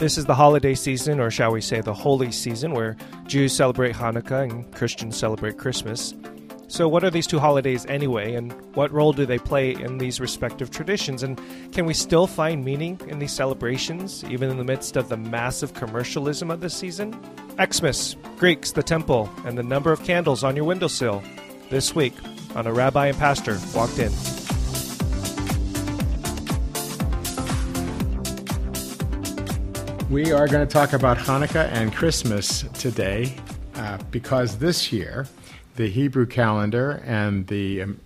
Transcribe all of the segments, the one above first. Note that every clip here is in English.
This is the holiday season, or shall we say the holy season, where Jews celebrate Hanukkah and Christians celebrate Christmas. So, what are these two holidays anyway, and what role do they play in these respective traditions? And can we still find meaning in these celebrations, even in the midst of the massive commercialism of this season? Xmas, Greeks, the temple, and the number of candles on your windowsill. This week on A Rabbi and Pastor Walked In. We are going to talk about Hanukkah and Christmas today uh, because this year the Hebrew calendar and the um,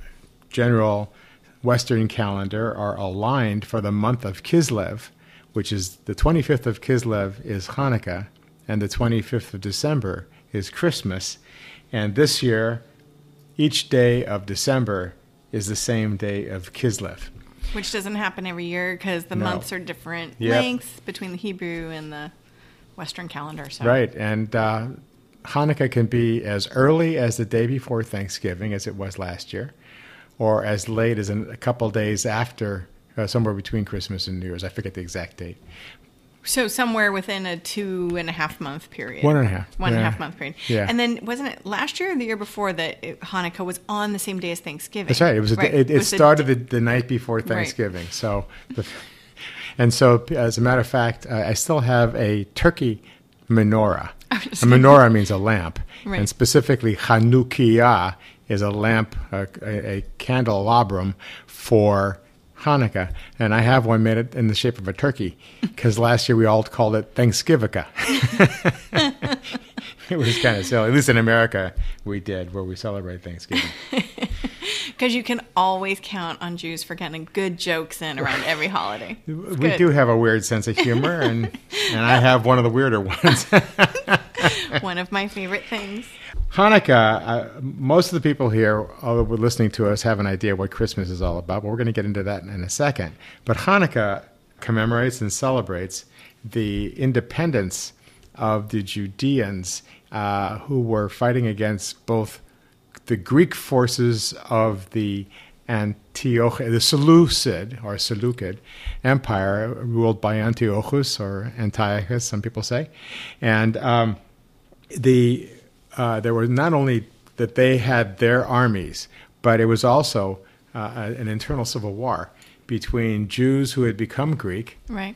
general Western calendar are aligned for the month of Kislev, which is the 25th of Kislev is Hanukkah, and the 25th of December is Christmas. And this year, each day of December is the same day of Kislev. Which doesn't happen every year because the No. months are different Yep. lengths between the Hebrew and the Western calendar. So. Right, and uh, Hanukkah can be as early as the day before Thanksgiving, as it was last year, or as late as a couple days after, uh, somewhere between Christmas and New Year's. I forget the exact date. So somewhere within a two and a half month period. One and a half, One and a half month period. Yeah. And then wasn't it last year or the year before that it, Hanukkah was on the same day as Thanksgiving? That's right. It was. A, It, it was started the, the night before Thanksgiving. So, the, and so as a matter of fact, uh, I still have a turkey menorah. A menorah means a lamp, Right. and specifically Chanukiah is a lamp, a, a, a candelabrum for Hanukkah, and I have one made it in the shape of a turkey because last year we all called it Thanksgivukkah. it was kind of silly. At least in America, we did, where we celebrate Thanksgiving. Because you can always count on Jews for getting good jokes in around every holiday. It's We good. do have a weird sense of humor, and and I have one of the weirder ones. One of my favorite things. Hanukkah. Uh, most of the people here, although we're listening to us, have an idea what Christmas is all about. But we're going to get into that in a second. But Hanukkah commemorates and celebrates the independence of the Judeans uh, who were fighting against both the Greek forces of the Antioch, the Seleucid or Seleucid Empire, ruled by Antiochus or Antiochus, some people say, and um, the uh, there was not only that they had their armies, but it was also uh, an internal civil war between Jews who had become Greek Right.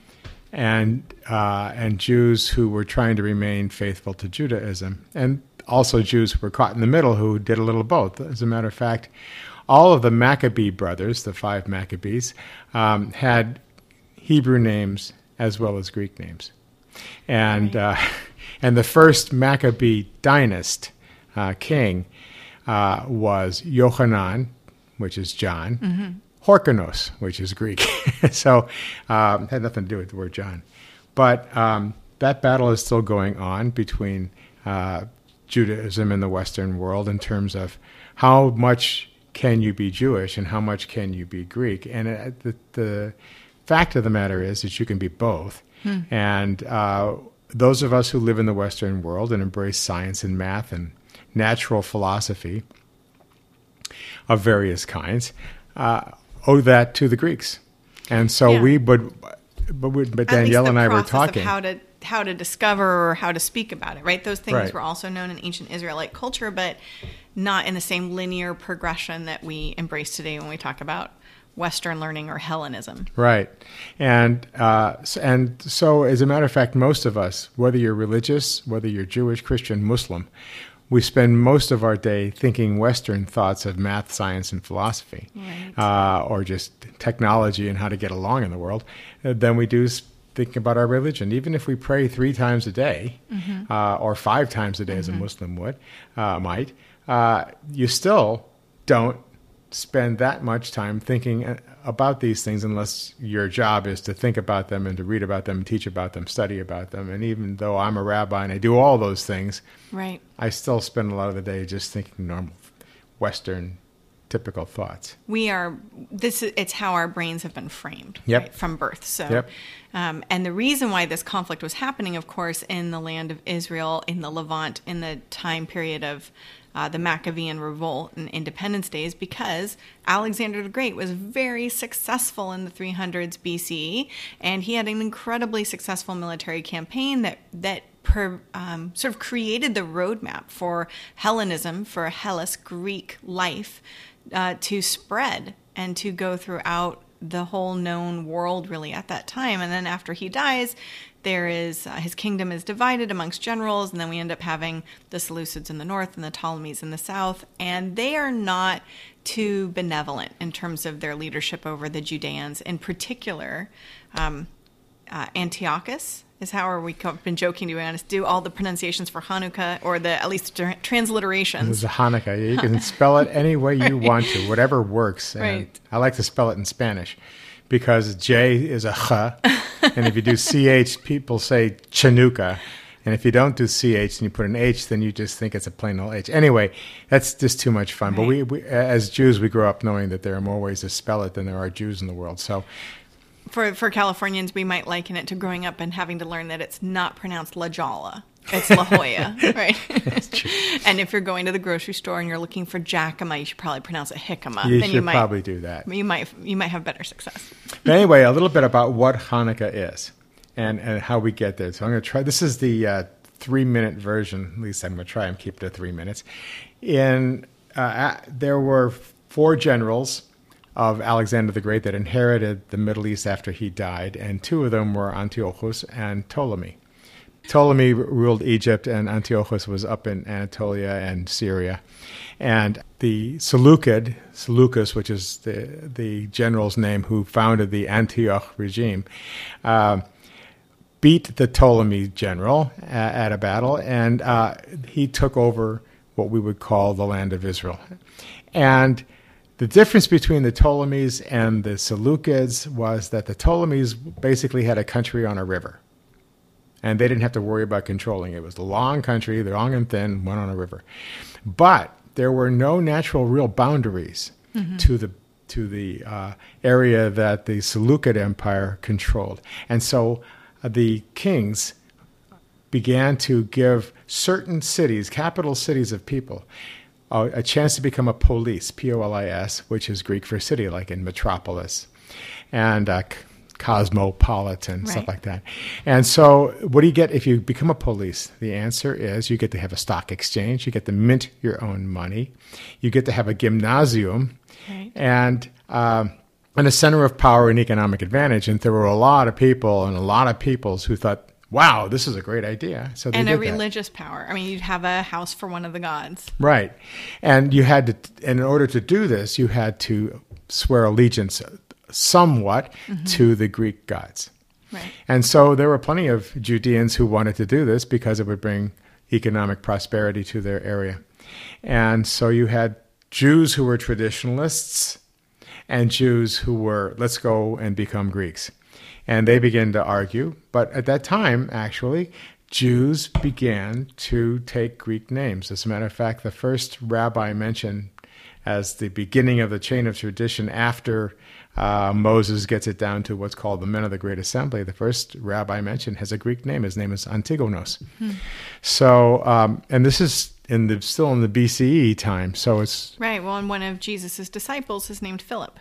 and uh, and Jews who were trying to remain faithful to Judaism, and also Jews who were caught in the middle who did a little of both. As a matter of fact, all of the Maccabee brothers, the five Maccabees, um, had Hebrew names as well as Greek names, and uh, and the first Maccabee dynast uh, king uh, was Yohanan, which is John. Horkanos, which is Greek. so um, had nothing to do with the word John. But um, that battle is still going on between uh, Judaism and the Western world in terms of how much can you be Jewish and how much can you be Greek. And uh, the, the fact of the matter is that you can be both. And uh, those of us who live in the Western world and embrace science and math and natural philosophy of various kinds uh, owe that to the Greeks. And so Yeah. we would, but, we, but Danielle and I were talking. how to how to discover or how to speak about it. Right. Those things Right. were also known in ancient Israelite culture, but not in the same linear progression that we embrace today when we talk about Western learning or Hellenism. Right, and uh, and so as a matter of fact, most of us, whether you're religious, whether you're Jewish, Christian, Muslim, we spend most of our day thinking Western thoughts of math, science, and philosophy, Right. uh, or just technology and how to get along in the world, uh, than we do s- think about our religion. Even if we pray three times a day, uh, or five times a day, as a Muslim would uh, might, uh, you still don't spend that much time thinking about these things unless your job is to think about them and to read about them, teach about them, study about them. And even though I'm a rabbi and I do all those things, Right. I still spend a lot of the day just thinking normal Western typical thoughts. we are this is it's how our brains have been framed Yep. right, from birth so Yep. um, and the reason why this conflict was happening of course in the land of israel in the levant in the time period of uh, the Maccabean revolt and independence days because Alexander the Great was very successful in the 300s BCE, and he had an incredibly successful military campaign that that per, um, sort of created the roadmap for Hellenism, for Hellas Greek life, uh, to spread and to go throughout the whole known world really at that time. And then after he dies, there is uh, his kingdom is divided amongst generals, and then we end up having the Seleucids in the north and the Ptolemies in the south, and they are not too benevolent in terms of their leadership over the Judeans. In particular, um, uh, Antiochus is how are we been joking to be honest do all the pronunciations for Hanukkah or the at least tra- transliterations. It was a Hanukkah. You can spell it any way you Right. want to, whatever works. And Right. I like to spell it in Spanish because J is a ch, and if you do ch, people say Chanuka. And if you don't do ch and you put an h, then you just think it's a plain old h. Anyway, that's just too much fun. But we, we, as Jews, we grow up knowing that there are more ways to spell it than there are Jews in the world. So For for Californians, we might liken it to growing up and having to learn that it's not pronounced La Jolla. It's La Jolla, right? and if you're going to the grocery store and you're looking for Jacoma, you should probably pronounce it Hickama. you then should you might probably do that. you might you might have better success. But anyway, a little bit about what Hanukkah is and, and how we get there. So I'm going to try. This is the uh, three minute version. At least I'm going to try and keep it to three minutes. In uh, there were four generals of Alexander the Great that inherited the Middle East after he died, and two of them were Antiochus and Ptolemy. Ptolemy ruled Egypt, and Antiochus was up in Anatolia and Syria. And the Seleucid, Seleucus, which is the, the general's name who founded the Antioch regime, uh, beat the Ptolemy general a- at a battle, and uh, he took over what we would call the land of Israel. And the difference between the Ptolemies and the Seleucids was that the Ptolemies basically had a country on a river and they didn't have to worry about controlling it. It was a long country, long and thin, went on a river. But there were no natural real boundaries to the to the uh, area that the Seleucid Empire controlled, and so uh, the kings began to give certain cities, capital cities of people, uh, a chance to become a polis, P O L I S, which is Greek for city, like in metropolis, and cosmopolitan, stuff like that. And so, what do you get if you become a polis? The answer is you get to have a stock exchange, you get to mint your own money, you get to have a gymnasium, Right. and um, and a center of power and economic advantage. And there were a lot of people and a lot of peoples who thought, "Wow, this is a great idea." So they and a that. religious power. I mean, you'd have a house for one of the gods. Right. And you had to, and in order to do this, you had to swear allegiance somewhat mm-hmm. to the Greek gods. Right. And so there were plenty of Judeans who wanted to do this because it would bring economic prosperity to their area. And so you had Jews who were traditionalists and Jews who were, let's go and become Greeks. And they began to argue. But at that time, actually, Jews began to take Greek names. As a matter of fact, the first rabbi mentioned as the beginning of the chain of tradition after uh, Moses gets it down to what's called the Men of the Great Assembly. The first rabbi mentioned has a Greek name. His name is Antigonos. So, um, and this is in the still in the BCE time. So it's Right. Well, and one of Jesus's disciples is named Philip.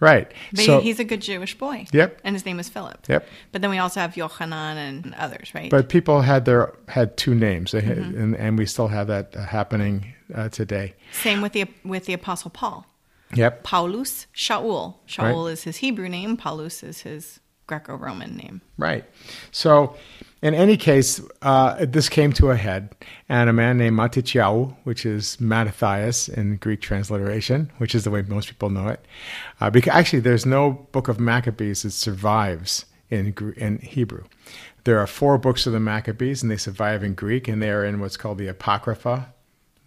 right. But so he's a good Jewish boy. Yep. And his name is Philip. Yep. But then we also have Yochanan and others, right? but people had their had two names, Mm-hmm. and, and we still have that uh, happening uh, today. Same with the with the Apostle Paul. Yep. Paulus, Shaul. Shaul Right. is his Hebrew name. Paulus is his Greco-Roman name. Right. So, in any case, uh, this came to a head, and a man named Matityahu, which is Mattathias in Greek transliteration, which is the way most people know it. Uh, because actually, there's no book of Maccabees that survives in in Hebrew. There are four books of the Maccabees, and they survive in Greek, and they are in what's called the Apocrypha,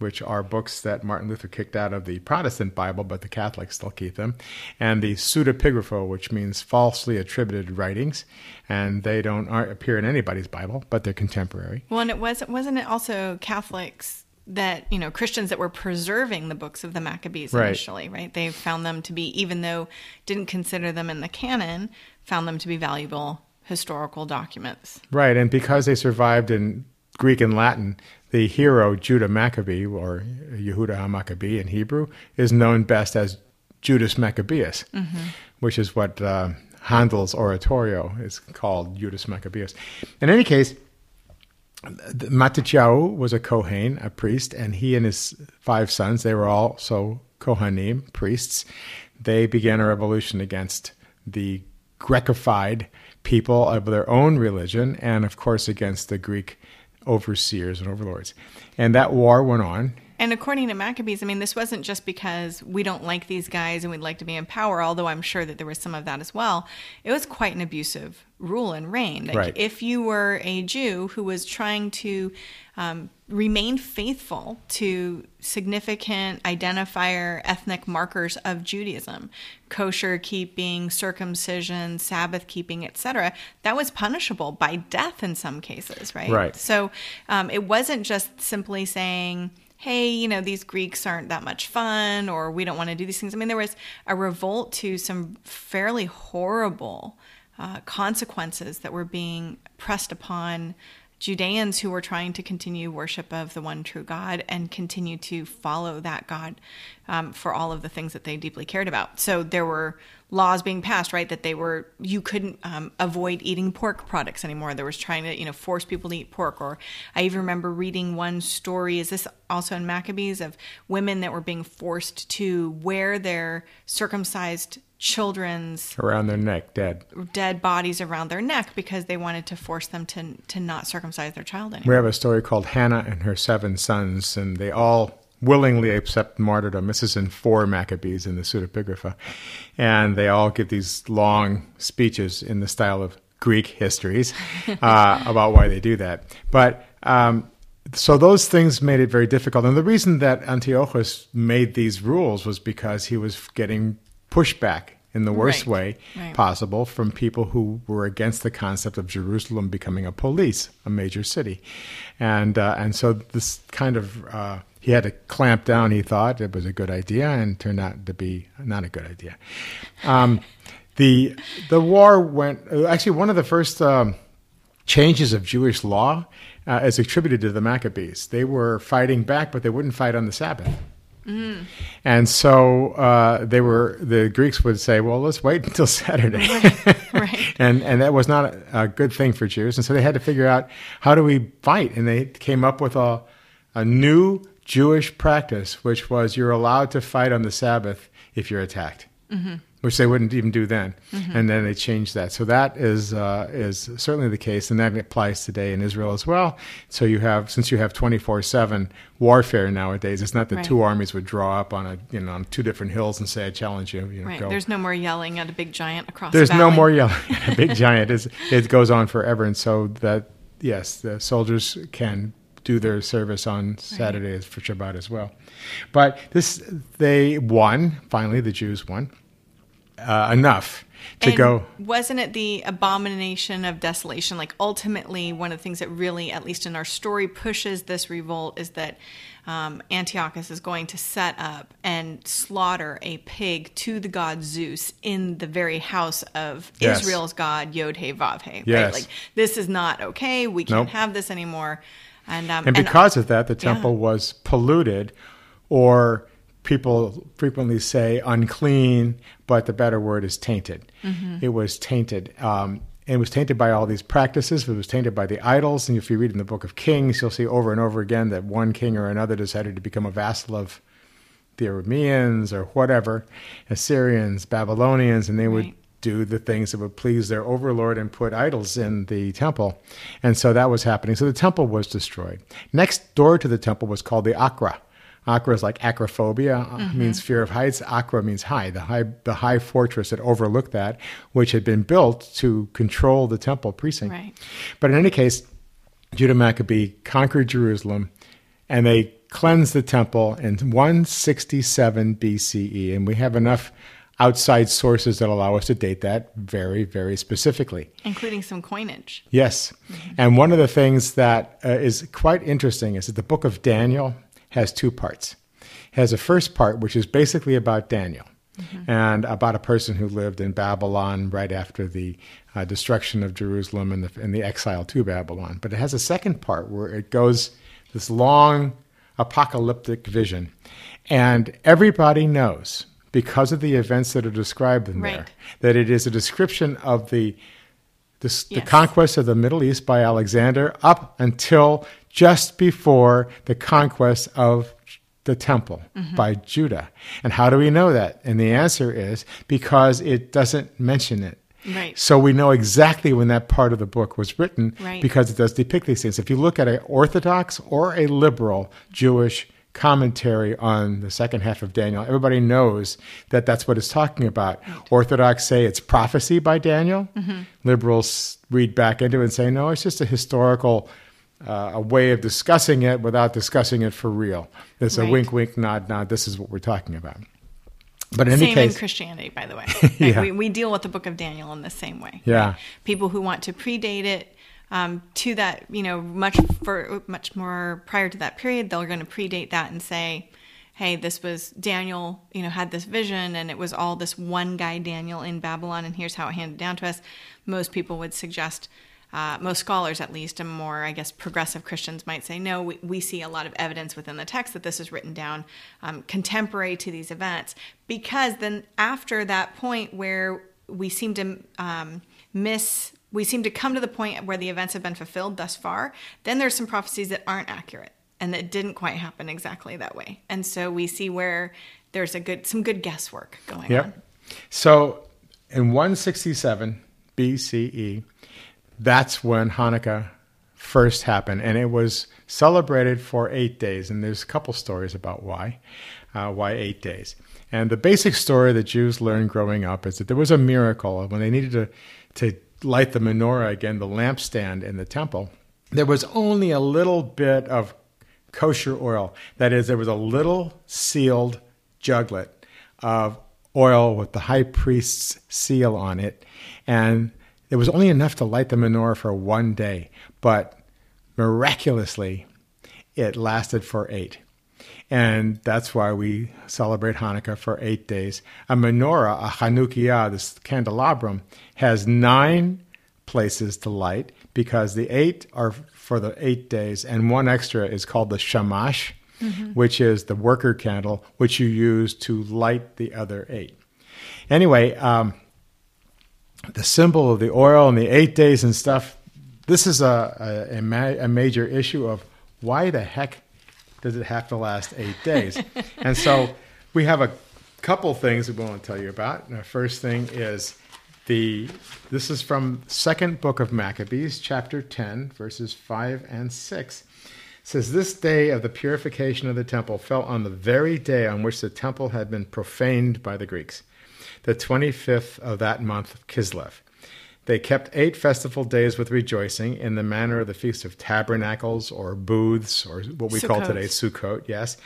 which are books that Martin Luther kicked out of the Protestant Bible, but the Catholics still keep them, and the pseudepigrapha, which means falsely attributed writings, and they don't aren't appear in anybody's Bible, but they're contemporary. Well, and it was wasn't it also Catholics that you know Christians that were preserving the books of the Maccabees Right. initially, right? They found them to be, even though didn't consider them in the canon, found them to be valuable historical documents. Right, and because they survived in Greek and Latin, the hero Judah Maccabee, or Yehuda HaMaccabee in Hebrew, is known best as Judas Maccabeus, which is what uh, Handel's oratorio is called, Judas Maccabeus. In any case, Matityahu was a Kohen, a priest, and he and his five sons, they were also Kohanim, priests. They began a revolution against the Grekified people of their own religion, and of course against the Greek overseers and overlords. And that war went on. And according to Maccabees, I mean, this wasn't just because we don't like these guys and we'd like to be in power, although I'm sure that there was some of that as well. It was quite an abusive rule and reign. Like, Right. If you were a Jew who was trying to um, remain faithful to significant identifier ethnic markers of Judaism, kosher keeping, circumcision, Sabbath keeping, etc., that was punishable by death in some cases, right? Right. So um, it wasn't just simply saying, hey, you know, these Greeks aren't that much fun or we don't want to do these things. I mean, there was a revolt to some fairly horrible uh, consequences that were being pressed upon Judeans who were trying to continue worship of the one true God and continue to follow that God um, for all of the things that they deeply cared about. So there were laws being passed, right? That they were you couldn't um, avoid eating pork products anymore. There was trying to you know force people to eat pork. Or I even remember reading one story. Is this also in Maccabees of women that were being forced to wear their circumcised children's Around their neck, dead. dead bodies around their neck because they wanted to force them to to not circumcise their child anymore. We have a story called Hannah and her seven sons, and they all willingly accept martyrdom. This is in four Maccabees in the pseudepigrapha. And they all give these long speeches in the style of Greek histories uh, about why they do that. But um, so those things made it very difficult. And the reason that Antiochus made these rules was because he was getting pushback in the worst Right. way Right. possible from people who were against the concept of Jerusalem becoming a polis, a major city, and uh, and so this kind of uh, he had to clamp down. He thought it was a good idea, and turned out to be not a good idea. Um, the the war went actually one of the first. Um, changes of Jewish law uh, is attributed to the Maccabees. They were fighting back, but they wouldn't fight on the Sabbath. And so uh, they were. The Greeks would say, "Well, let's wait until Saturday," right. and and that was not a, a good thing for Jews. And so they had to figure out how do we fight, and they came up with a a new Jewish practice, which was you're allowed to fight on the Sabbath if you're attacked, which they wouldn't even do then. And then they changed that. So that is uh, is certainly the case, and that applies today in Israel as well. So you have since you have 24/7 warfare nowadays, it's not that Right. two armies would draw up on a you know on two different hills and say, "I challenge you." you know, Right. go. There's no more yelling at a big giant across. There's the no more yelling. At a big giant is it goes on forever, and so that yes, the soldiers can do their service on Saturdays for Shabbat as well. But this they won finally. The Jews won uh, enough to And go. Wasn't it the abomination of desolation? Like ultimately, one of the things that really, at least in our story, pushes this revolt is that um, Antiochus is going to set up and slaughter a pig to the god Zeus in the very house of Yes. Israel's god Yod He Vav He. Yes. Right? Like this is not okay. We can't Nope. have this anymore. And um, And because of that, the temple Yeah. was polluted, or people frequently say unclean, but the better word is tainted. Mm-hmm. It was tainted. Um, it was tainted by all these practices. It was tainted by the idols. And if you read in the book of Kings, you'll see over and over again that one king or another decided to become a vassal of the Arameans or whatever, Assyrians, Babylonians, and they would Right. Do the things that would please their overlord and put idols in the temple. And so that was happening. So the temple was destroyed. Next door to the temple was called the Akra. Akra is like acrophobia, uh, means fear of heights. Akra means high, the high, the high fortress that overlooked that, which had been built to control the temple precinct. Right. But in any case, Judah Maccabee conquered Jerusalem and they cleansed the temple in 167 BCE. And we have enough outside sources that allow us to date that very, very specifically. including some coinage. Yes. And one of the things that uh, is quite interesting is that the book of Daniel has two parts. It has a first part, which is basically about Daniel and about a person who lived in Babylon right after the uh, destruction of Jerusalem and the, and the exile to Babylon. But it has a second part where it goes this long apocalyptic vision. And everybody knows, because of the events that are described in there, that it is a description of the, the, s- the conquest of the Middle East by Alexander up until just before the conquest of the temple Mm-hmm. by Judah. And how do we know that? And the answer is because it doesn't mention it. Right. So we know exactly when that part of the book was written Right. because it does depict these things. If you look at an Orthodox or a liberal Jewish commentary on the second half of Daniel, everybody knows that that's what it's talking about. Orthodox say it's prophecy by Daniel. Mm-hmm. Liberals read back into it and say, no, it's just a historical. Uh, a way of discussing it without discussing it for real. It's a wink, wink, nod, nod. This is what we're talking about. But in any Same case, in Christianity, by the way. Yeah. we, we deal with the Book of Daniel in the same way. Yeah. People who want to predate it um, to that, you know, much for much more prior to that period, they're going to predate that and say, "Hey, this was Daniel. You know, had this vision, and it was all this one guy Daniel in Babylon, and here's how it handed down to us." Most people would suggest. Uh, most scholars, at least, and more, I guess, progressive Christians might say, no, we, we see a lot of evidence within the text that this is written down um, contemporary to these events. Because then, after that point where we seem to um, miss, we seem to come to the point where the events have been fulfilled thus far, then there's some prophecies that aren't accurate and that didn't quite happen exactly that way. And so we see where there's a good, some good guesswork going on. Yep. So in 167 BCE, that's when Hanukkah first happened, and it was celebrated for eight days. And there's a couple stories about why, uh, why eight days. And the basic story that Jews learned growing up is that there was a miracle when they needed to to light the menorah again, the lampstand in the temple. There was only a little bit of kosher oil. That is, there was a little sealed juglet of oil with the high priest's seal on it. And it was only enough to light the menorah for one day. But miraculously, it lasted for eight. And that's why we celebrate Hanukkah for eight days. A menorah, a Chanukiah, this candelabrum, has nine places to light because the eight are for the eight days, and one extra is called the shamash, which is the worker candle, which you use to light the other eight. Anyway, um, the symbol of the oil and the eight days and stuff. This is a, a, a, ma- a major issue of why the heck does it have to last eight days? and so we have a couple things we want to tell you about. And the first thing is the this is from second book of Maccabees, chapter 10, verses 5 and 6. It says this day of the purification of the temple fell on the very day on which the temple had been profaned by the Greeks, the 25th of that month of Kislev. They kept eight festival days with rejoicing in the manner of the Feast of Tabernacles or booths or what we call today Sukkot, yes.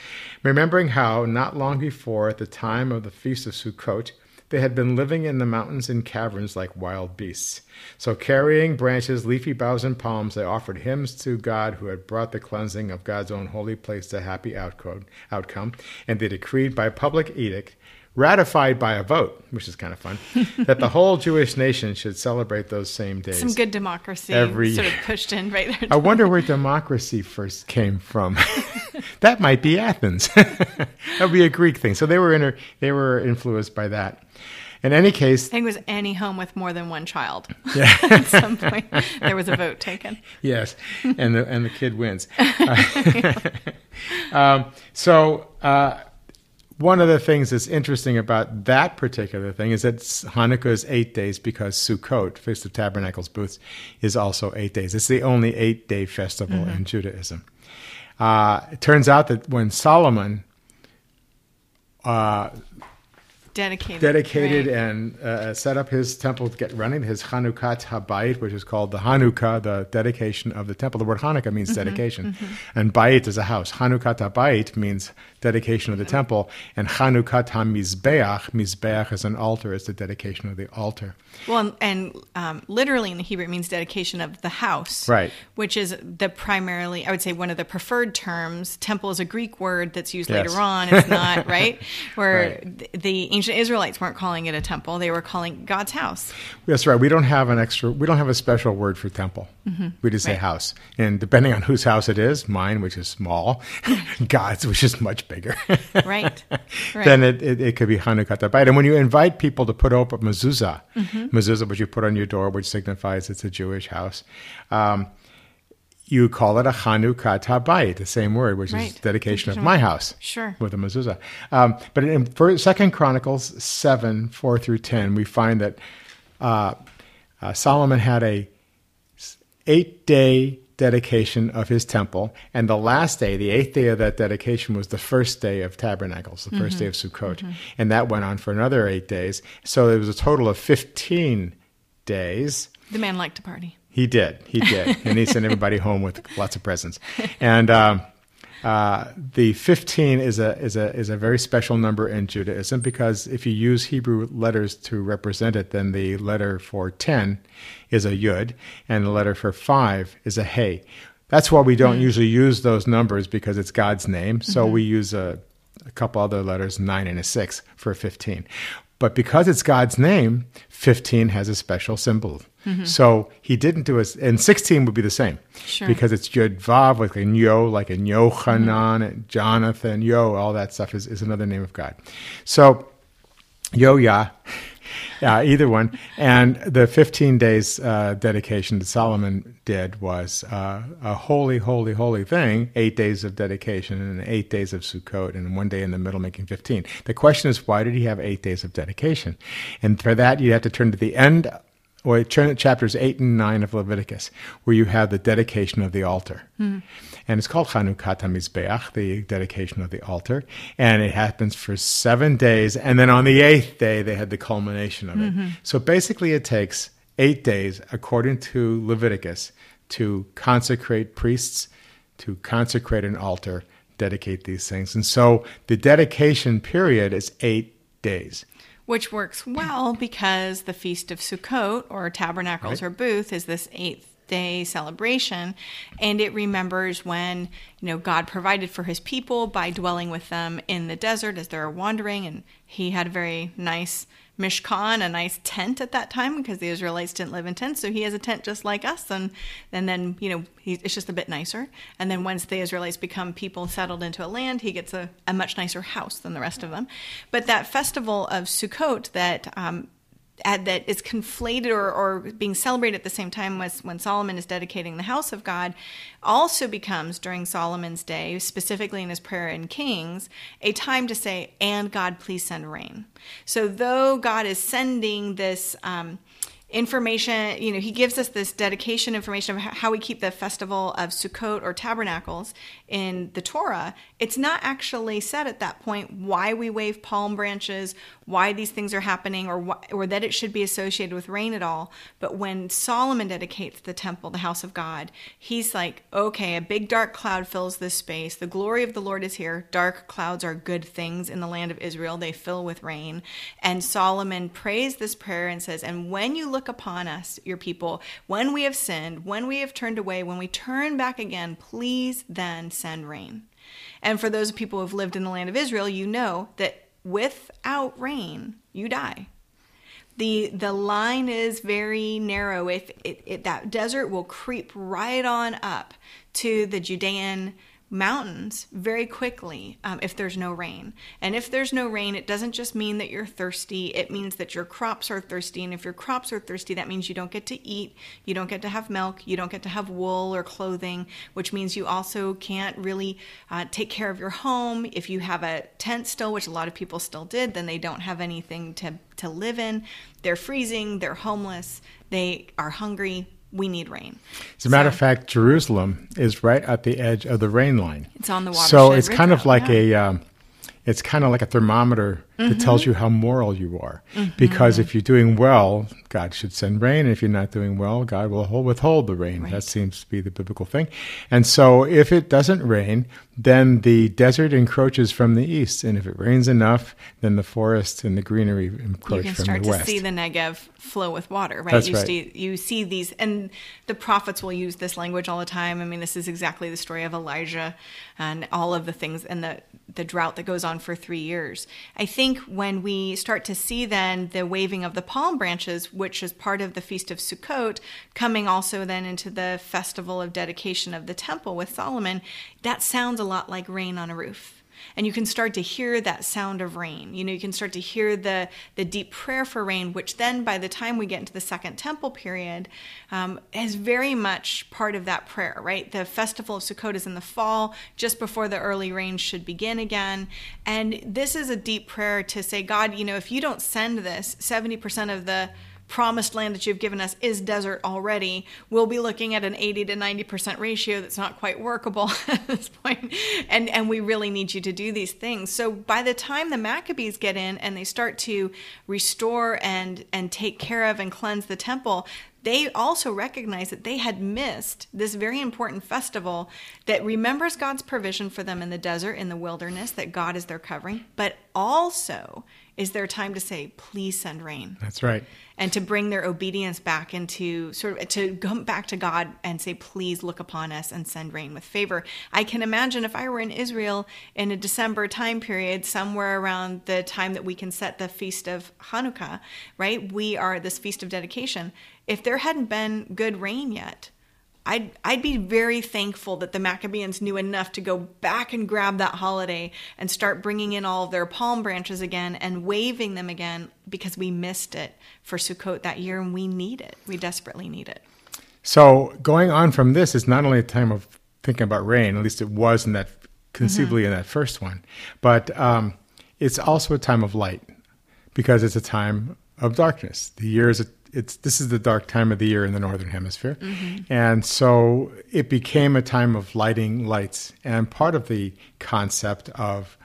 Remembering how not long before, at the time of the Feast of Sukkot, they had been living in the mountains in caverns like wild beasts. So, carrying branches, leafy boughs, and palms, they offered hymns to God who had brought the cleansing of God's own holy place to happy outcome. And they decreed by public edict ratified by a vote, which is kind of fun, that the whole Jewish nation should celebrate those same days. Some good democracy Every- sort of pushed in right there. I wonder where democracy first came from. that might be Athens. that would be a Greek thing. So they were inter- they were influenced by that. In any case, I think it was any home with more than one child. Yeah. At some point, there was a vote taken. yes, and the and the kid wins. um, so uh, one of the things that's interesting about that particular thing is that Hanukkah is eight days because Sukkot, Feast of Tabernacles booths, is also eight days. It's the only eight day festival in Judaism. Uh, it turns out that when Solomon uh, Dedicated. dedicated right. and uh, set up his temple to get running, his Hanukkah Habayit, which is called the Hanukkah, the dedication of the temple. The word Hanukkah means Mm-hmm, dedication, and Bayit is a house. Hanukkah Habayit means dedication of the temple, and Hanukkah HaMizbeach, Mizbeach is an altar, it's the dedication of the altar. Well, and, and um, literally in the Hebrew, it means dedication of the house. Right. Which is the primarily, I would say, one of the preferred terms. Temple is a Greek word that's used Yes. later on. It's not, right? Where Right. the ancient ancient Israelites weren't calling it a temple; they were calling God's house. That's right. We don't have an extra. We don't have a special word for temple. We just say Right. house, and depending on whose house it is, mine, which is small, God's, which is much bigger. Right. right. then it, it, it could be Hanukkat Habayit. And when you invite people to put up a mezuzah, Mm-hmm. mezuzah, which you put on your door, which signifies it's a Jewish house, um, you call it a Hanukkat Habayit, the same word, which is Right. dedication of Dedication of- my house Sure. with a mezuzah. Um, but in first, Second Chronicles seven four through ten, we find that uh, uh, Solomon had a eight day dedication of his temple, and the last day, the eighth day of that dedication, was the first day of Tabernacles, the 1st day of Sukkot, and that went on for another eight days. So it was a total of fifteen days. the man liked to party. He did. He did. and he sent everybody home with lots of presents. And um, uh, the 15 is a, is, a, is a very special number in Judaism because if you use Hebrew letters to represent it, then the letter for 10 is a yud, and the letter for 5 is a hey. That's why we don't usually use those numbers because it's God's name. So we use a, a couple other letters, 9 and a 6, for 15. But because it's God's name, 15 has a special symbol. Mm-hmm. So he didn't do it, and 16 would be the same. Sure. Because it's Yud Vav, like in Yo, like in Yochanan, and Jonathan, Yo, all that stuff is, is another name of God. So, Yo Yah, yeah, either one. And the 15 days uh, dedication that Solomon did was uh, a holy, holy, holy thing. Eight days of dedication and eight days of Sukkot, and one day in the middle making 15. The question is, why did he have eight days of dedication? And for that, you have to turn to the end, or chapters 8 and 9 of Leviticus, where you have the dedication of the altar. Hmm. And it's called Chanukah HaMizbeach, the dedication of the altar. And it happens for seven days. And then on the eighth day, they had the culmination of it. Mm-hmm. So basically, it takes eight days, according to Leviticus, to consecrate priests, to consecrate an altar, dedicate these things. And so the dedication period is eight days. Which works well because the Feast of Sukkot or Tabernacles Right. or Booth is this eighth day celebration and it remembers when you know God provided for his people by dwelling with them in the desert as they're wandering and he had a very nice mishkan a nice tent at that time because the Israelites didn't live in tents. So he has a tent just like us and and then you know he, it's just a bit nicer. And then once the Israelites become people settled into a land he gets a, a much nicer house than the rest of them. But that festival of Sukkot that um, that is conflated or, or being celebrated at the same time as when Solomon is dedicating the house of God also becomes during Solomon's day, specifically in his prayer in Kings, a time to say, and God, please send rain. So though God is sending this um, information, you know, he gives us this dedication information of how we keep the festival of Sukkot or tabernacles in the Torah. It's not actually said at that point why we wave palm branches, why these things are happening, or wh- or that it should be associated with rain at all. But when Solomon dedicates the temple, the house of God, he's like, okay, a big dark cloud fills this space. The glory of the Lord is here. Dark clouds are good things in the land of Israel. They fill with rain. And Solomon prays this prayer and says, and when you look upon us, your people, when we have sinned, when we have turned away, when we turn back again, please then send rain. And for those people who have lived in the land of Israel, you know that without rain, you die. The the line is very narrow. If it, it, that desert will creep right on up to the Judean mountains very quickly um, if there's no rain. And if there's no rain, it doesn't just mean that you're thirsty. It means that your crops are thirsty. And if your crops are thirsty, that means you don't get to eat, you don't get to have milk, you don't get to have wool or clothing, which means you also can't really uh, take care of your home. If you have a tent still, which a lot of people still did, then they don't have anything to, to live in. They're freezing, they're homeless, they are hungry. We need rain. As a matter of fact, Jerusalem is right at the edge of the rain line. It's on the water. So it's kind of like yeah. a, um, it's kind of like a thermometer that mm-hmm. tells you how moral you are. Because if mm-hmm. you're doing well, God should send rain. And if you're not doing well, God will withhold the rain. Right. That seems to be the biblical thing. And so if it doesn't rain, then the desert encroaches from the east. And if it rains enough, then the forest and the greenery encroach from the west. you can start to west. see the Negev flow with water, right? That's you right. see you see these and the prophets will use this language all the time. I mean, this is exactly the story of Elijah and all of the things and the the drought that goes on for 3 years. I think when we start to see then the waving of the palm branches, which is part of the feast of Sukkot, coming also then into the festival of dedication of the temple with Solomon, that sounds a lot like rain on a roof and you can start to hear that sound of rain. You know you can start to hear the the deep prayer for rain which then by the time we get into the second temple period um, is very much part of that prayer right? The festival of sukkot is in the fall just before the early rains should begin again. And this is a deep prayer to say god you know if you don't send this 70% of the promised land that you've given us is desert already, we'll be looking at an 80 to 90% ratio that's not quite workable at this point. And, and we really need you to do these things. So by the time the Maccabees get in and they start to restore and, and take care of and cleanse the temple, they also recognize that they had missed this very important festival that remembers God's provision for them in the desert, in the wilderness, that God is their covering, but also is their time to say, please send rain That's right. and to bring their obedience back into sort of to come back to God and say, please look upon us and send rain with favor. I can imagine if I were in Israel in a December time period, somewhere around the time that we can set the feast of Hanukkah, right? We are this feast of dedication. If there hadn't been good rain yet, I'd, I'd be very thankful that the Maccabees knew enough to go back and grab that holiday and start bringing in all of their palm branches again and waving them again because we missed it for Sukkot that year and we need it. We desperately need it. So going on from this is not only a time of thinking about rain, at least it was in that conceivably in that first one, but um, it's also a time of light because it's a time of darkness. The year is a, it's this is the dark time of the year in the northern hemisphere, and so it became a time of lighting lights. And part of the concept of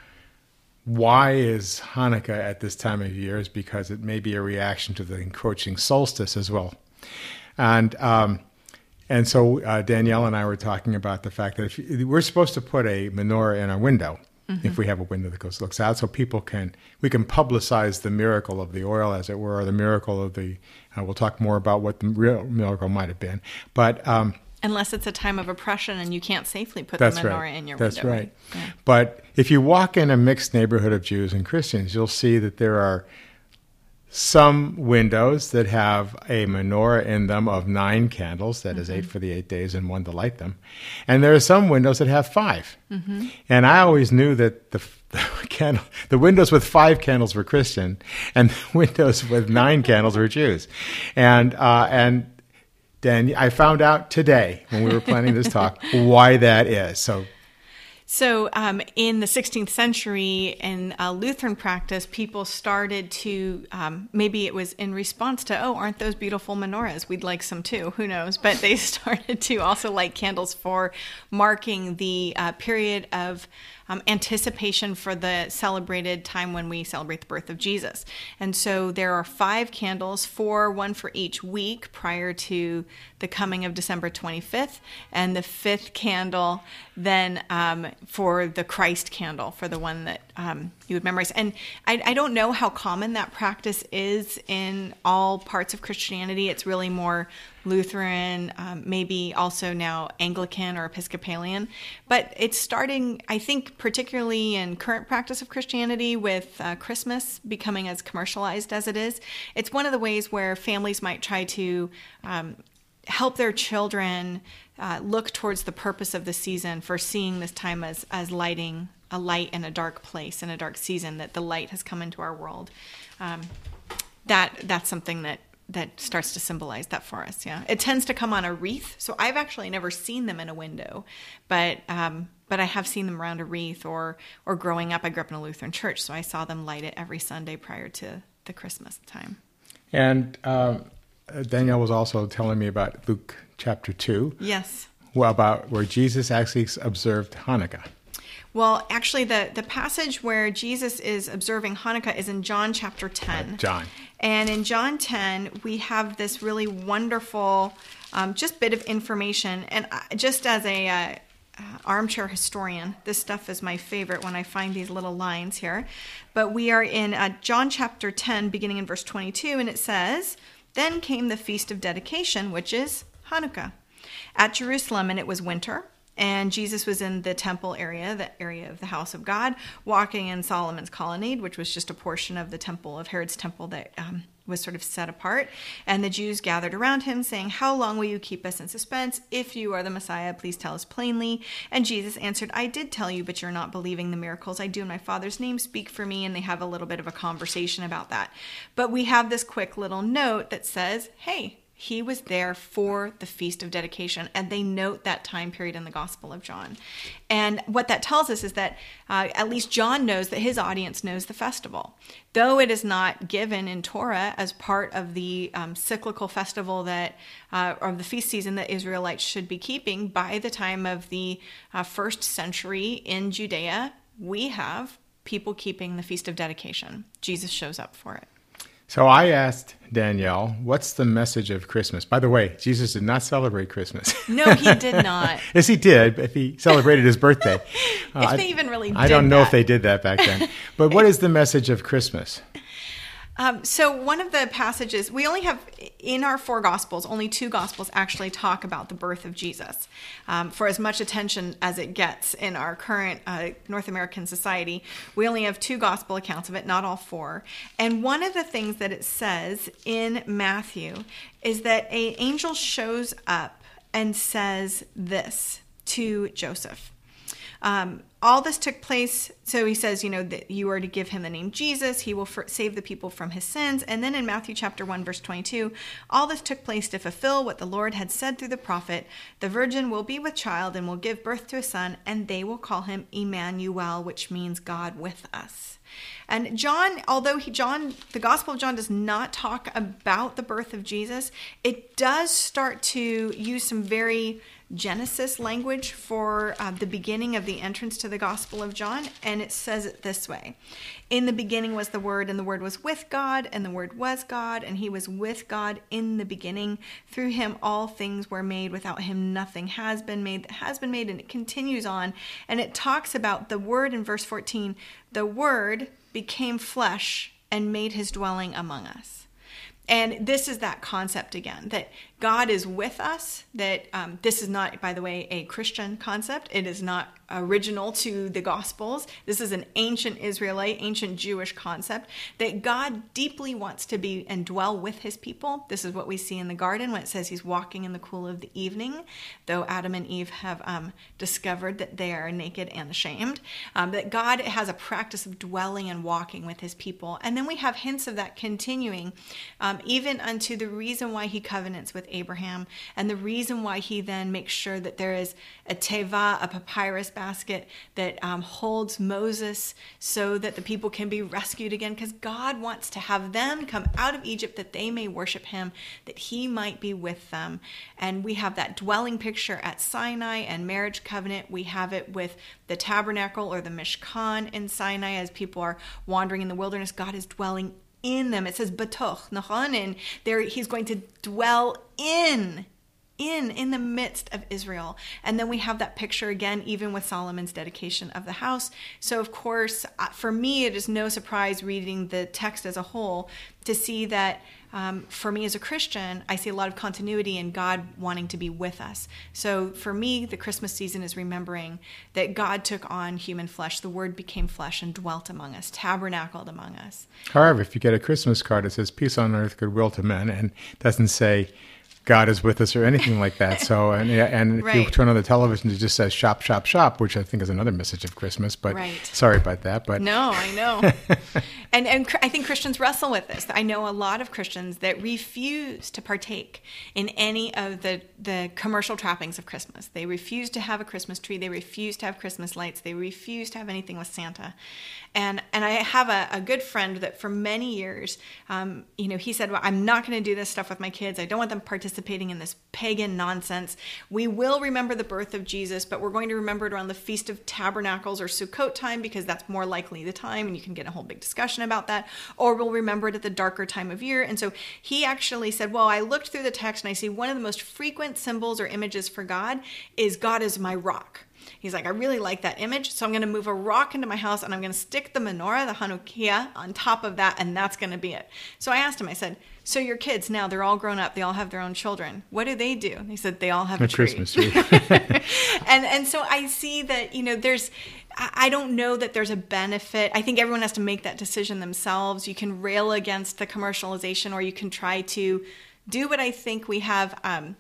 why is Hanukkah at this time of year is because it may be a reaction to the encroaching solstice as well. And um, and so uh, Danielle and I were talking about the fact that if you, we're supposed to put a menorah in our window if we have a window that goes looks out, so people can we can publicize the miracle of the oil, as it were, or the miracle of the. Uh, we'll talk more about what the real miracle might have been, but. Um, Unless it's a time of oppression and you can't safely put that's the menorah right. in your window. That's window. right. Yeah. But if you walk in a mixed neighborhood of Jews and Christians, you'll see that there are some windows that have a menorah in them of nine candles, that is Mm-hmm. eight for the eight days and one to light them. And there are some windows that have 5 Mm-hmm. And I always knew that the, the candle, the windows with five candles were Christian, and the windows with nine candles were Jews. And uh, and Dan, I found out today when we were planning this talk why that is. So So, um, in the 16th century, in uh, Lutheran practice, people started to um, maybe it was in response to, oh, aren't those beautiful menorahs? We'd like some too. Who knows? But they started to also light candles for marking the uh, period of um, anticipation for the celebrated time when we celebrate the birth of Jesus. And so there are five candles, four, one for each week prior to the coming of December 25th, and the fifth candle then um, for the Christ candle, for the one that um, you would memorize. And I, I don't know how common that practice is in all parts of Christianity. It's really more Lutheran, um, maybe also now Anglican or Episcopalian. But it's starting, I think, particularly in current practice of Christianity with uh, Christmas becoming as commercialized as it is. It's one of the ways where families might try to um, help their children uh, look towards the purpose of the season for seeing this time as, as lighting a light in a dark place in a dark season that the light has come into our world um, that that's something that that starts to symbolize that for us yeah. It tends to come on a wreath so i've actually never seen them in a window but um, but i have seen them around a wreath or or growing up i grew up in a lutheran church so i saw them light it every sunday prior to the christmas time. And um, Danielle was also telling me about Luke chapter 2, yes. Well, about where Jesus actually observed Hanukkah. Well, actually, the, the passage where Jesus is observing Hanukkah is in John chapter 10. Uh, John. And in John 10, we have this really wonderful um, just bit of information. And I, just as a uh, uh, armchair historian, this stuff is my favorite when I find these little lines here. But we are in uh, John chapter 10, beginning in verse 22, and it says, Then came the feast of dedication, which is Hanukkah, at Jerusalem, and it was winter and Jesus was in the temple area, the area of the house of God, walking in Solomon's colonnade, which was just a portion of the temple of Herod's temple that um, was sort of set apart. And the Jews gathered around him, saying, How long will you keep us in suspense? If you are the Messiah, please tell us plainly. And Jesus answered, I did tell you, but you're not believing the miracles I do in my Father's name. Speak for me. And they have a little bit of a conversation about that. But we have this quick little note that says, Hey, he was there for the Feast of Dedication, and they note that time period in the Gospel of John. And what that tells us is that uh, at least John knows that his audience knows the festival. Though it is not given in Torah as part of the um, cyclical festival that, uh, or the feast season that Israelites should be keeping, by the time of the uh, first century in Judea, we have people keeping the Feast of Dedication. Jesus shows up for it. So I asked Danielle, what's the message of Christmas? By the way, Jesus did not celebrate Christmas. No, he did not. yes, he did, if he celebrated his birthday. Uh, if they even really I don't know that. if they did that back then. But what is the message of Christmas? Um, so one of the passages we only have in our four gospels, only two gospels actually talk about the birth of Jesus. Um, for as much attention as it gets in our current uh, North American society, we only have two gospel accounts of it, not all four. And one of the things that it says in Matthew is that a angel shows up and says this to Joseph. Um, all this took place so he says you know that you are to give him the name jesus. He will for, save the people from his sins. And then in matthew chapter 1 verse 22 all this took place to fulfill what the lord had said through the prophet. The virgin will be with child and will give birth to a son and they will call him emmanuel which means god with us. And John, although he John, the Gospel of John does not talk about the birth of Jesus, it does start to use some very Genesis language for uh, the beginning of the entrance to the Gospel of John, and it says it this way In the beginning was the Word, and the Word was with God, and the Word was God, and He was with God in the beginning. Through Him all things were made. Without Him nothing has been made that has been made. And it continues on, and it talks about the Word in verse 14 the Word became flesh and made His dwelling among us. And this is that concept again that God is with us. That um, this is not, by the way, a Christian concept. It is not original to the Gospels. This is an ancient Israelite, ancient Jewish concept that God deeply wants to be and dwell with his people. This is what we see in the garden when it says he's walking in the cool of the evening, though Adam and Eve have um, discovered that they are naked and ashamed. Um, that God has a practice of dwelling and walking with his people. And then we have hints of that continuing, um, even unto the reason why he covenants with Abraham and the reason why he then makes sure that there is a teva, a papyrus basket that um, holds Moses so that the people can be rescued again because God wants to have them come out of Egypt that they may worship him, that he might be with them. And we have that dwelling picture at Sinai and marriage covenant. We have it with the tabernacle or the Mishkan in Sinai as people are wandering in the wilderness. God is dwelling in them. It says batoch, nachon, and there he's going to dwell in in in the midst of Israel. And then we have that picture again even with Solomon's dedication of the house. So of course, uh, for me it is no surprise reading the text as a whole to see that um, for me as a Christian, I see a lot of continuity in God wanting to be with us. So for me, the Christmas season is remembering that God took on human flesh. The Word became flesh and dwelt among us, tabernacled among us. However, if you get a Christmas card, it says "Peace on earth, goodwill to men," and doesn't say God is with us or anything like that. So, and and if right. you turn on the television, it just says "shop, shop, shop," which I think is another message of Christmas. But right. sorry about that. But no, I know. and and I think Christians wrestle with this. I know a lot of Christians that refuse to partake in any of the the commercial trappings of Christmas. They refuse to have a Christmas tree. They refuse to have Christmas lights. They refuse to have anything with Santa. And and I have a, a good friend that for many years, um, you know, he said, "Well, I'm not going to do this stuff with my kids. I don't want them participating." participating in this pagan nonsense. We will remember the birth of Jesus, but we're going to remember it around the Feast of Tabernacles or Sukkot time because that's more likely the time, and you can get a whole big discussion about that. Or we'll remember it at the darker time of year. And so he actually said, Well, I looked through the text and I see one of the most frequent symbols or images for God is God is my rock. He's like, I really like that image, so I'm going to move a rock into my house and I'm going to stick the menorah, the Hanukkah, on top of that, and that's going to be it. So I asked him, I said, So your kids now, they're all grown up, they all have their own children. What do they do? He said, They all have a, A. Christmas tree. and and so I see that you know there's I don't know that there's a benefit. I think everyone has to make that decision themselves. You can rail against the commercialization, or you can try to do what I think we have. Um,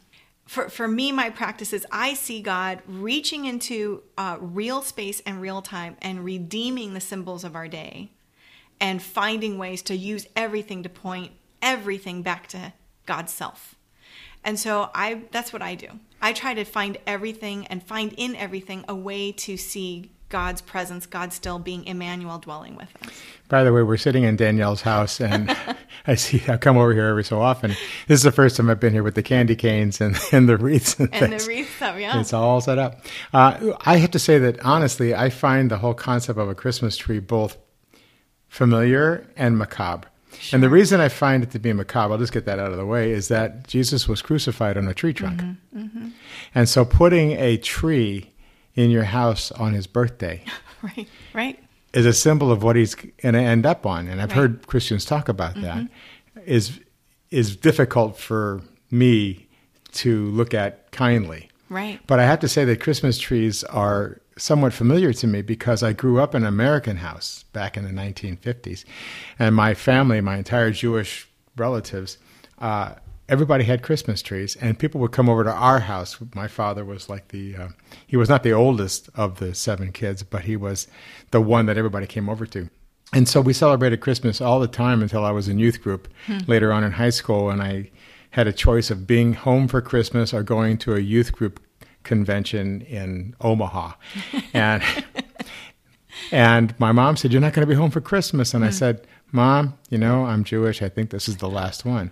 for, for me, my practice is I see God reaching into uh, real space and real time and redeeming the symbols of our day and finding ways to use everything to point everything back to God's self. And so I that's what I do. I try to find everything and find in everything a way to see God's presence, God still being Emmanuel dwelling with us. By the way, we're sitting in Danielle's house, and I see I come over here every so often. This is the first time I've been here with the candy canes and, and the wreaths and, And the wreaths, stuff, yeah. It's all set up. Uh, I have to say that honestly, I find the whole concept of a Christmas tree both familiar and macabre. And the reason I find it to be macabre, I'll just get that out of the way, is that Jesus was crucified on a tree trunk. Mm-hmm, And so putting a tree in your house on his birthday right, right. is a symbol of what he's going to end up on. And I've Right. Mm-hmm. heard Christians talk about that. Is is difficult for me to look at kindly. Right. But I have to say that Christmas trees are somewhat familiar to me because I grew up in an American house back in the 1950s. And my family, my entire Jewish relatives, uh, everybody had Christmas trees. And people would come over to our house. My father was like the, uh, he was not the oldest of the seven kids, but he was the one that everybody came over to. And so we celebrated Christmas all the time until I was in youth group later on in high school. And I had a choice of being home for Christmas or going to a youth group convention in Omaha. and and my mom said, You're not going to be home for Christmas. And I hmm. said, Mom, you know, I'm Jewish. I think this is the last one.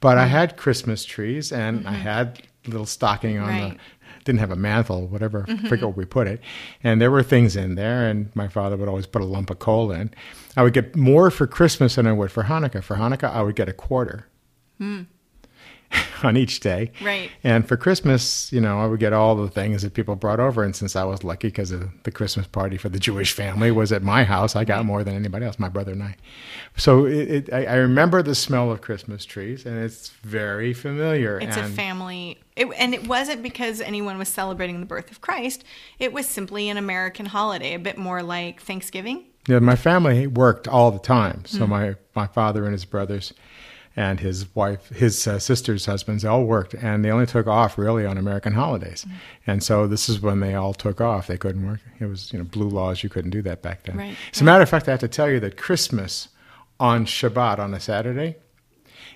But I hmm. had Christmas trees and I mm-hmm. had little stocking on Right. the didn't have a mantle, whatever, I mm-hmm. forget where we put it. And there were things in there, and my father would always put a lump of coal in. I would get more for Christmas than I would for Hanukkah. For Hanukkah, I would get a quarter hmm. on each day. Right. And for Christmas, you know, I would get all the things that people brought over. And since I was lucky because the Christmas party for the Jewish family was at my house, I got more than anybody else, my brother and I. So it, it, I, I remember the smell of Christmas trees, and it's very familiar. It's a family, it, and it wasn't because anyone was celebrating the birth of Christ. It was simply an American holiday, a bit more like Thanksgiving. Yeah, my family worked all the time. So hmm. my my father and his brothers, and his wife, his uh, sister's husbands, all worked, and they only took off really on American holidays. Hmm. And so this is when they all took off. They couldn't work. It was you know blue laws. You couldn't do that back then. Right, As a matter of fact, I have to tell you that Christmas on Shabbat on a Saturday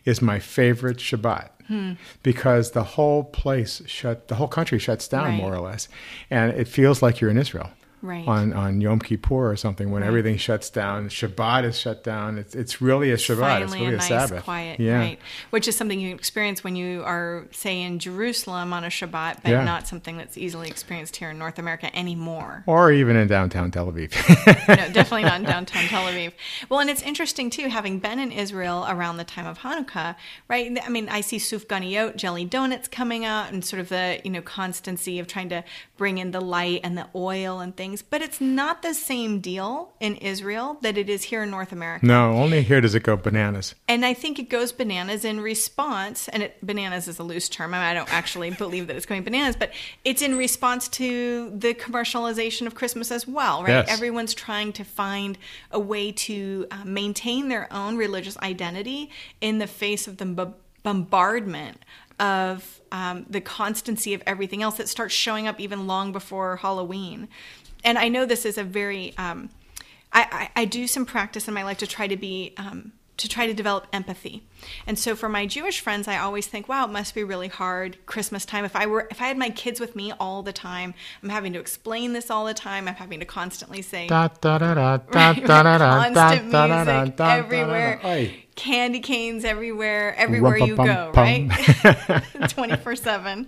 is my favorite Shabbat. Hmm. Because the whole place shut, the whole country shuts down Right. more or less, and it feels like you're in Israel Right. on on Yom Kippur or something when Right. everything shuts down. Shabbat is shut down. It's it's really a Shabbat. Finally, it's really a a, nice, Sabbath. quiet, yeah. right? Which is something you experience when you are, say, in Jerusalem on a Shabbat, but Yeah. not something that's easily experienced here in North America anymore. Or even in downtown Tel Aviv. no, definitely not in downtown Tel Aviv. Well, and it's interesting too, having been in Israel around the time of Hanukkah, right? I mean, I see Sufganiyot, jelly donuts coming out, and sort of the you know constancy of trying to bring in the light and the oil and things. But it's not the same deal in Israel that it is here in North America. no, only here does it go bananas. And I think it goes bananas in response, and it, bananas is a loose term. I, mean, I don't actually believe that it's going bananas, but it's in response to the commercialization of Christmas as well, right? Yes. Everyone's trying to find a way to uh, maintain their own religious identity in the face of the bu- bombardment of um, the constancy of everything else that starts showing up even long before Halloween. And I know this is a very, um, I, I, I do some practice in my life to try to be um, to try to develop empathy. And so for my Jewish friends, I always think, wow, it must be really hard Christmas time. If I were if I had my kids with me all the time, I'm having to explain this all the time. I'm having to constantly say constant music everywhere. Candy canes everywhere, everywhere you go, right? 24 7.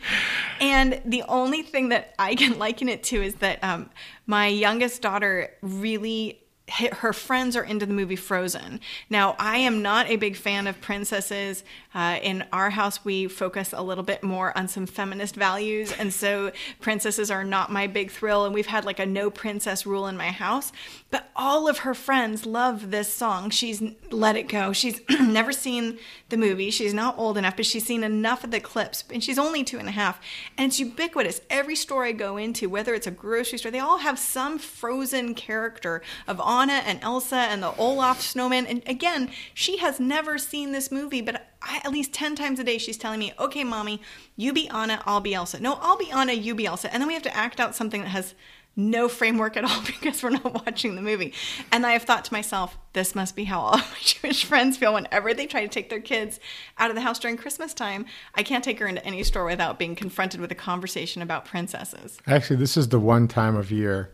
And the only thing that I can liken it to is that um, my youngest daughter really her friends are into the movie Frozen. Now, I am not a big fan of princesses. Uh, in our house, we focus a little bit more on some feminist values, and so princesses are not my big thrill. And we've had like a no princess rule in my house. But all of her friends love this song. She's let it go. She's never seen the movie. She's not old enough, but she's seen enough of the clips, and she's only two and a half. And it's ubiquitous. Every store I go into, whether it's a grocery store, they all have some Frozen character of Anna and Elsa and the Olaf snowman. And again, she has never seen this movie, but I, at least 10 times a day she's telling me, okay, mommy, you be Anna, I'll be Elsa. No, I'll be Anna, you be Elsa. And then we have to act out something that has no framework at all because we're not watching the movie. And I have thought to myself, this must be how all of my Jewish friends feel whenever they try to take their kids out of the house during Christmas time. I can't take her into any store without being confronted with a conversation about princesses. Actually, this is the one time of year,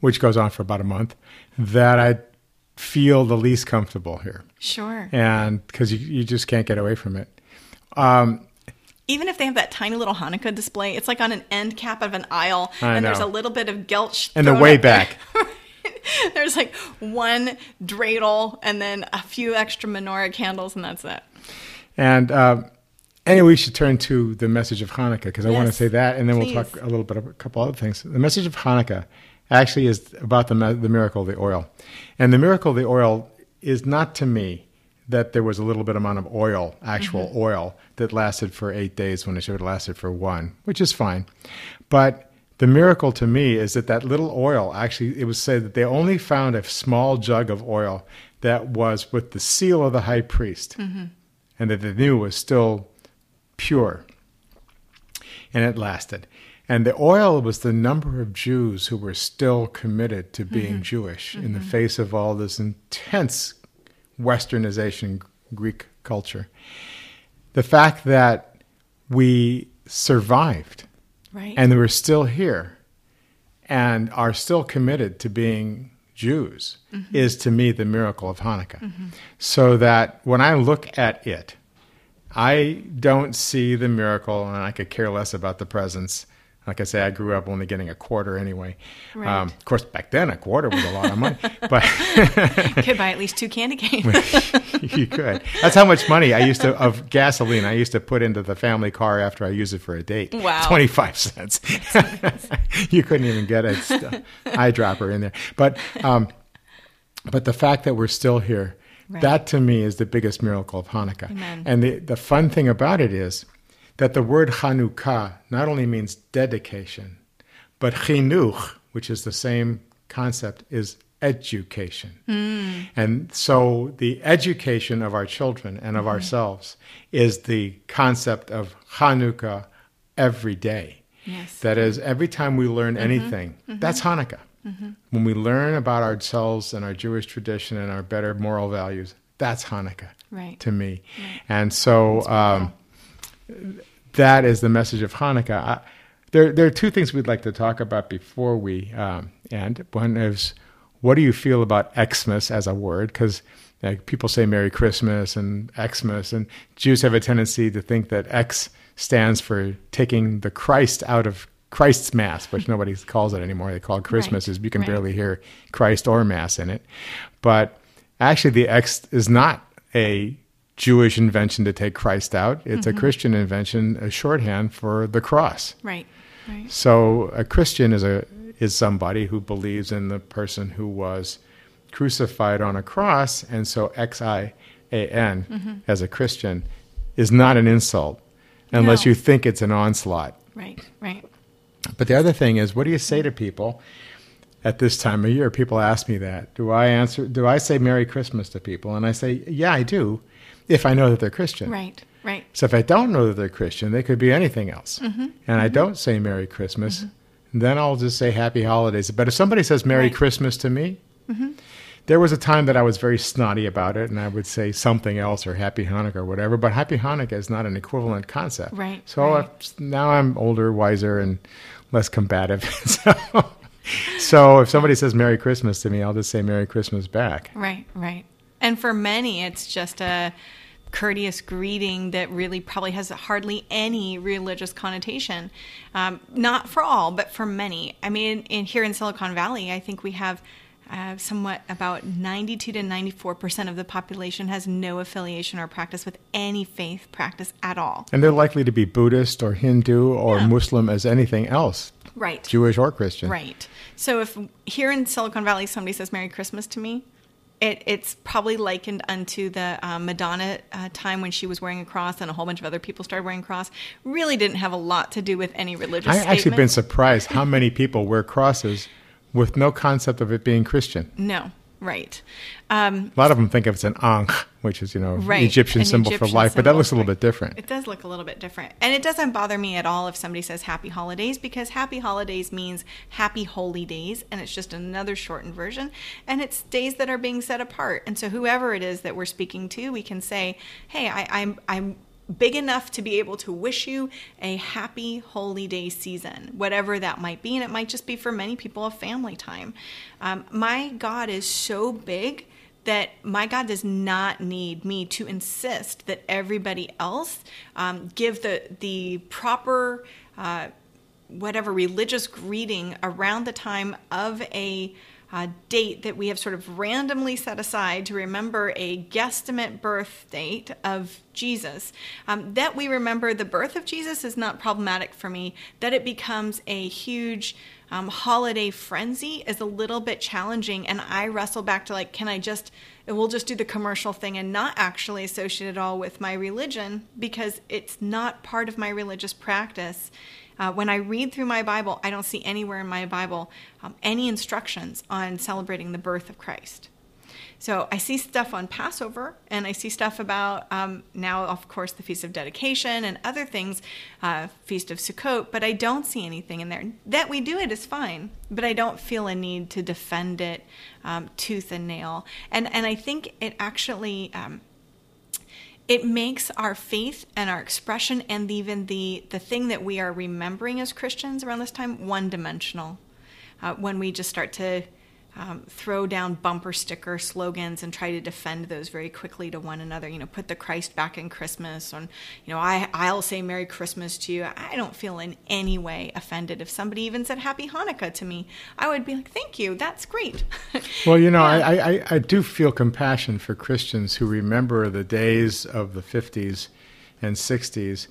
which goes on for about a month, that I feel the least comfortable here. Sure. And because you, you just can't get away from it. Um, even if they have that tiny little Hanukkah display, it's like on an end cap of an aisle, I and know. there's a little bit of gelt. and the way there. back. there's like one dreidel and then a few extra menorah candles, and that's it. And um, anyway, we should turn to the message of Hanukkah because I want to say that, and then we'll talk a little bit of a couple other things. The message of Hanukkah actually is about the, the miracle of the oil. And the miracle of the oil is not to me that there was a little bit amount of oil, actual Mm-hmm. oil, that lasted for eight days when it should have lasted for one, which is fine. But the miracle to me is that that little oil actually, it was said that they only found a small jug of oil that was with the seal of the high priest and that they knew was still pure. And it lasted. And the oil was the number of Jews who were still committed to being mm-hmm. Jewish in the mm-hmm. face of all this intense westernization, Greek culture. The fact that we survived Right. and we're still here and are still committed to being Jews mm-hmm. is to me the miracle of Hanukkah. So that when I look at it, I don't see the miracle, and I could care less about the presents. Like I say, I grew up only getting a quarter anyway. Right. Um, of course, back then a quarter was a lot of money, but Could buy at least two candy canes. you could. That's how much money I used to of gasoline I used to put into the family car after I use it for a date. Wow. twenty five cents. you couldn't even get a st- eyedropper in there. But um, but the fact that we're still here, Right. that to me is the biggest miracle of Hanukkah. Amen. And the the fun thing about it is that the word Hanukkah not only means dedication, but chinuch, which is the same concept, is education. Hmm. And so the education of our children and of mm-hmm. ourselves is the concept of Hanukkah every day. Yes. That is, every time we learn mm-hmm. anything, mm-hmm. that's Hanukkah. When we learn about ourselves and our Jewish tradition and our better moral values, that's Hanukkah Right. to me. And so um, that is the message of Hanukkah. I, there, there are two things we'd like to talk about before we um, end. One is, what do you feel about Xmas as a word? Because like, people say Merry Christmas and Xmas, and Jews have a tendency to think that X stands for taking the Christ out of Christ's Mass, which nobody calls it anymore. They call it Christmas, Right, is you can right. barely hear Christ or Mass in it. But actually, the X is not a Jewish invention to take Christ out. It's a mm-hmm. Christian invention, a shorthand for the cross. Right. Right. So a Christian is a is somebody who believes in the person who was crucified on a cross, and so X I A N mm-hmm. as a Christian is not an insult unless No. you think it's an onslaught. Right. Right. But the other thing is, what do you say to people at this time of year? People ask me that. Do I answer? Do I say Merry Christmas to people? And I say, Yeah, I do, if I know that they're Christian. Right. Right. So if I don't know that they're Christian, they could be anything else. Mm-hmm. And I mm-hmm. don't say Merry Christmas, mm-hmm. then I'll just say Happy Holidays. But if somebody says Merry Right. Christmas to me, mm-hmm. there was a time that I was very snotty about it, and I would say something else or Happy Hanukkah or whatever. But Happy Hanukkah is not an equivalent concept. Right, So right. Now I'm older, wiser, and less combative. so, so if somebody says Merry Christmas to me, I'll just say Merry Christmas back. Right, right. And for many, it's just a courteous greeting that really probably has hardly any religious connotation. Um, not for all, but for many. I mean, in, here in Silicon Valley, I think we have uh, somewhat about 92 to 94 percent of the population has no affiliation or practice with any faith practice at all. And they're likely to be Buddhist or Hindu or Yeah. Muslim as anything else, Right. Jewish or Christian. Right. So if here in Silicon Valley somebody says Merry Christmas to me, it, it's probably likened unto the uh, Madonna uh, time when she was wearing a cross and a whole bunch of other people started wearing a cross. Really didn't have a lot to do with any religious I've actually been surprised how many people wear crosses with no concept of it being Christian. No, right. Um, A lot of them think of it as an ankh, which is, you know, Right, Egyptian an symbol for Egyptian life, but that looks a little right. bit different. It does look a little bit different. And it doesn't bother me at all if somebody says happy holidays because happy holidays means happy holy days and it's just another shortened version and it's days that are being set apart. And so whoever it is that we're speaking to, we can say, "Hey, I, I'm I'm big enough to be able to wish you a happy holy day season, whatever that might be, and it might just be for many people a family time. Um, my God is so big that my God does not need me to insist that everybody else um, give the the proper uh, whatever religious greeting around the time of a date that we have sort of randomly set aside to remember a guesstimate birth date of Jesus. Um, that we remember the birth of Jesus is not problematic for me. That it becomes a huge um, holiday frenzy is a little bit challenging, and I wrestle back to like, can I just? We'll just do the commercial thing and not actually associate it all with my religion because it's not part of my religious practice. Uh, when I read through my Bible, I don't see anywhere in my Bible um, any instructions on celebrating the birth of Christ. So I see stuff on Passover, and I see stuff about um, now, of course, the Feast of Dedication and other things, uh, Feast of Sukkot, but I don't see anything in there. That we do it is fine, but I don't feel a need to defend it um, tooth and nail. And and I think it actually. Um, it makes our faith and our expression and even the the thing that we are remembering as Christians around this time one dimensional. Uh, when we just start to um, throw down bumper sticker slogans and try to defend those very quickly to one another. You know, put the Christ back in Christmas, and you know, I I'll say Merry Christmas to you. I don't feel in any way offended if somebody even said Happy Hanukkah to me. I would be like, Thank you, that's great. Well, you know, Yeah. I, I, I do feel compassion for Christians who remember the days of the 50s and 60s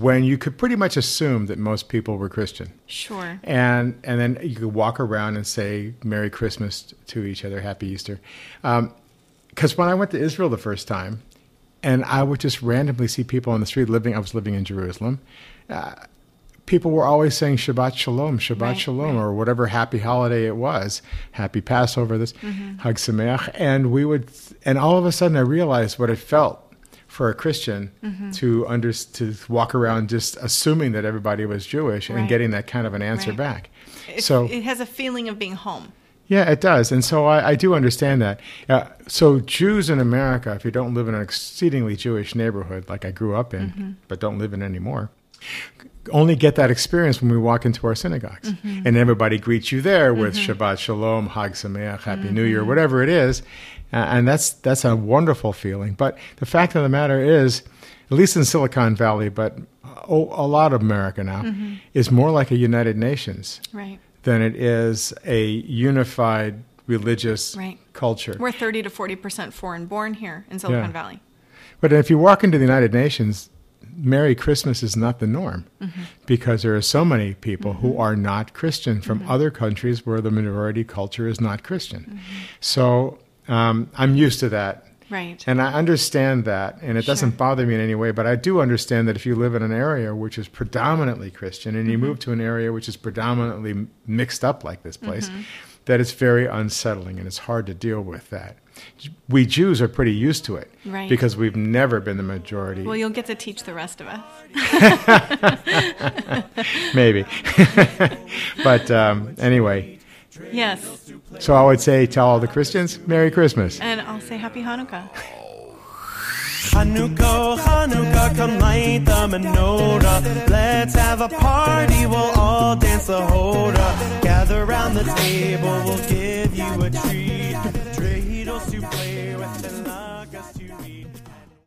when you could pretty much assume that most people were Christian. sure. And, and then you could walk around and say Merry Christmas to each other, Happy Easter. Because when I went to Israel the first time, and I would just randomly see people on the street living, I was living in Jerusalem. Uh, people were always saying Shabbat Shalom, Shabbat Right, Shalom, right. or whatever happy holiday it was, Happy Passover, this Mm-hmm. Hag Sameach, and we would, and all of a sudden I realized what it felt for a Christian Mm-hmm. to under to walk around just assuming that everybody was Jewish and getting that kind of an answer Right. back. It, so it has a feeling of being home. yeah, it does, and so I, I do understand that. Uh, so Jews in America, if you don't live in an exceedingly Jewish neighborhood like I grew up in, Mm-hmm. but don't live in anymore, only get that experience when we walk into our synagogues, Mm-hmm. and everybody greets you there with Shabbat Shalom, Hag Sameach, Happy New Year, whatever it is, uh, and that's that's a wonderful feeling. But the fact of the matter is, at least in Silicon Valley, but a, a lot of America now, Mm-hmm. is more like a United Nations Right. than it is a unified religious Right. culture. We're 30 to 40% foreign born here in Silicon Yeah. Valley. But if you walk into the United Nations, Merry Christmas is not the norm Mm-hmm. because there are so many people who are not Christian from Mm-hmm. other countries where the minority culture is not Christian. Mm-hmm. So um, I'm used to that. Right. And I understand that, and it doesn't bother me in any way. But I do understand that if you live in an area which is predominantly Christian, and you Mm-hmm. move to an area which is predominantly mixed up like this place, Mm-hmm. that it's very unsettling, and it's hard to deal with that. We Jews are pretty used to it Right. because we've never been the majority. Well, you'll get to teach the rest of us. maybe. but um, anyway, Yes. So I would say to all the Christians, Merry Christmas. And I'll say Happy Hanukkah. Hanukkah, Hanukkah, come light the menorah. Let's have a party, we'll all dance the hora. Gather round the table, we'll give you a treat. Play.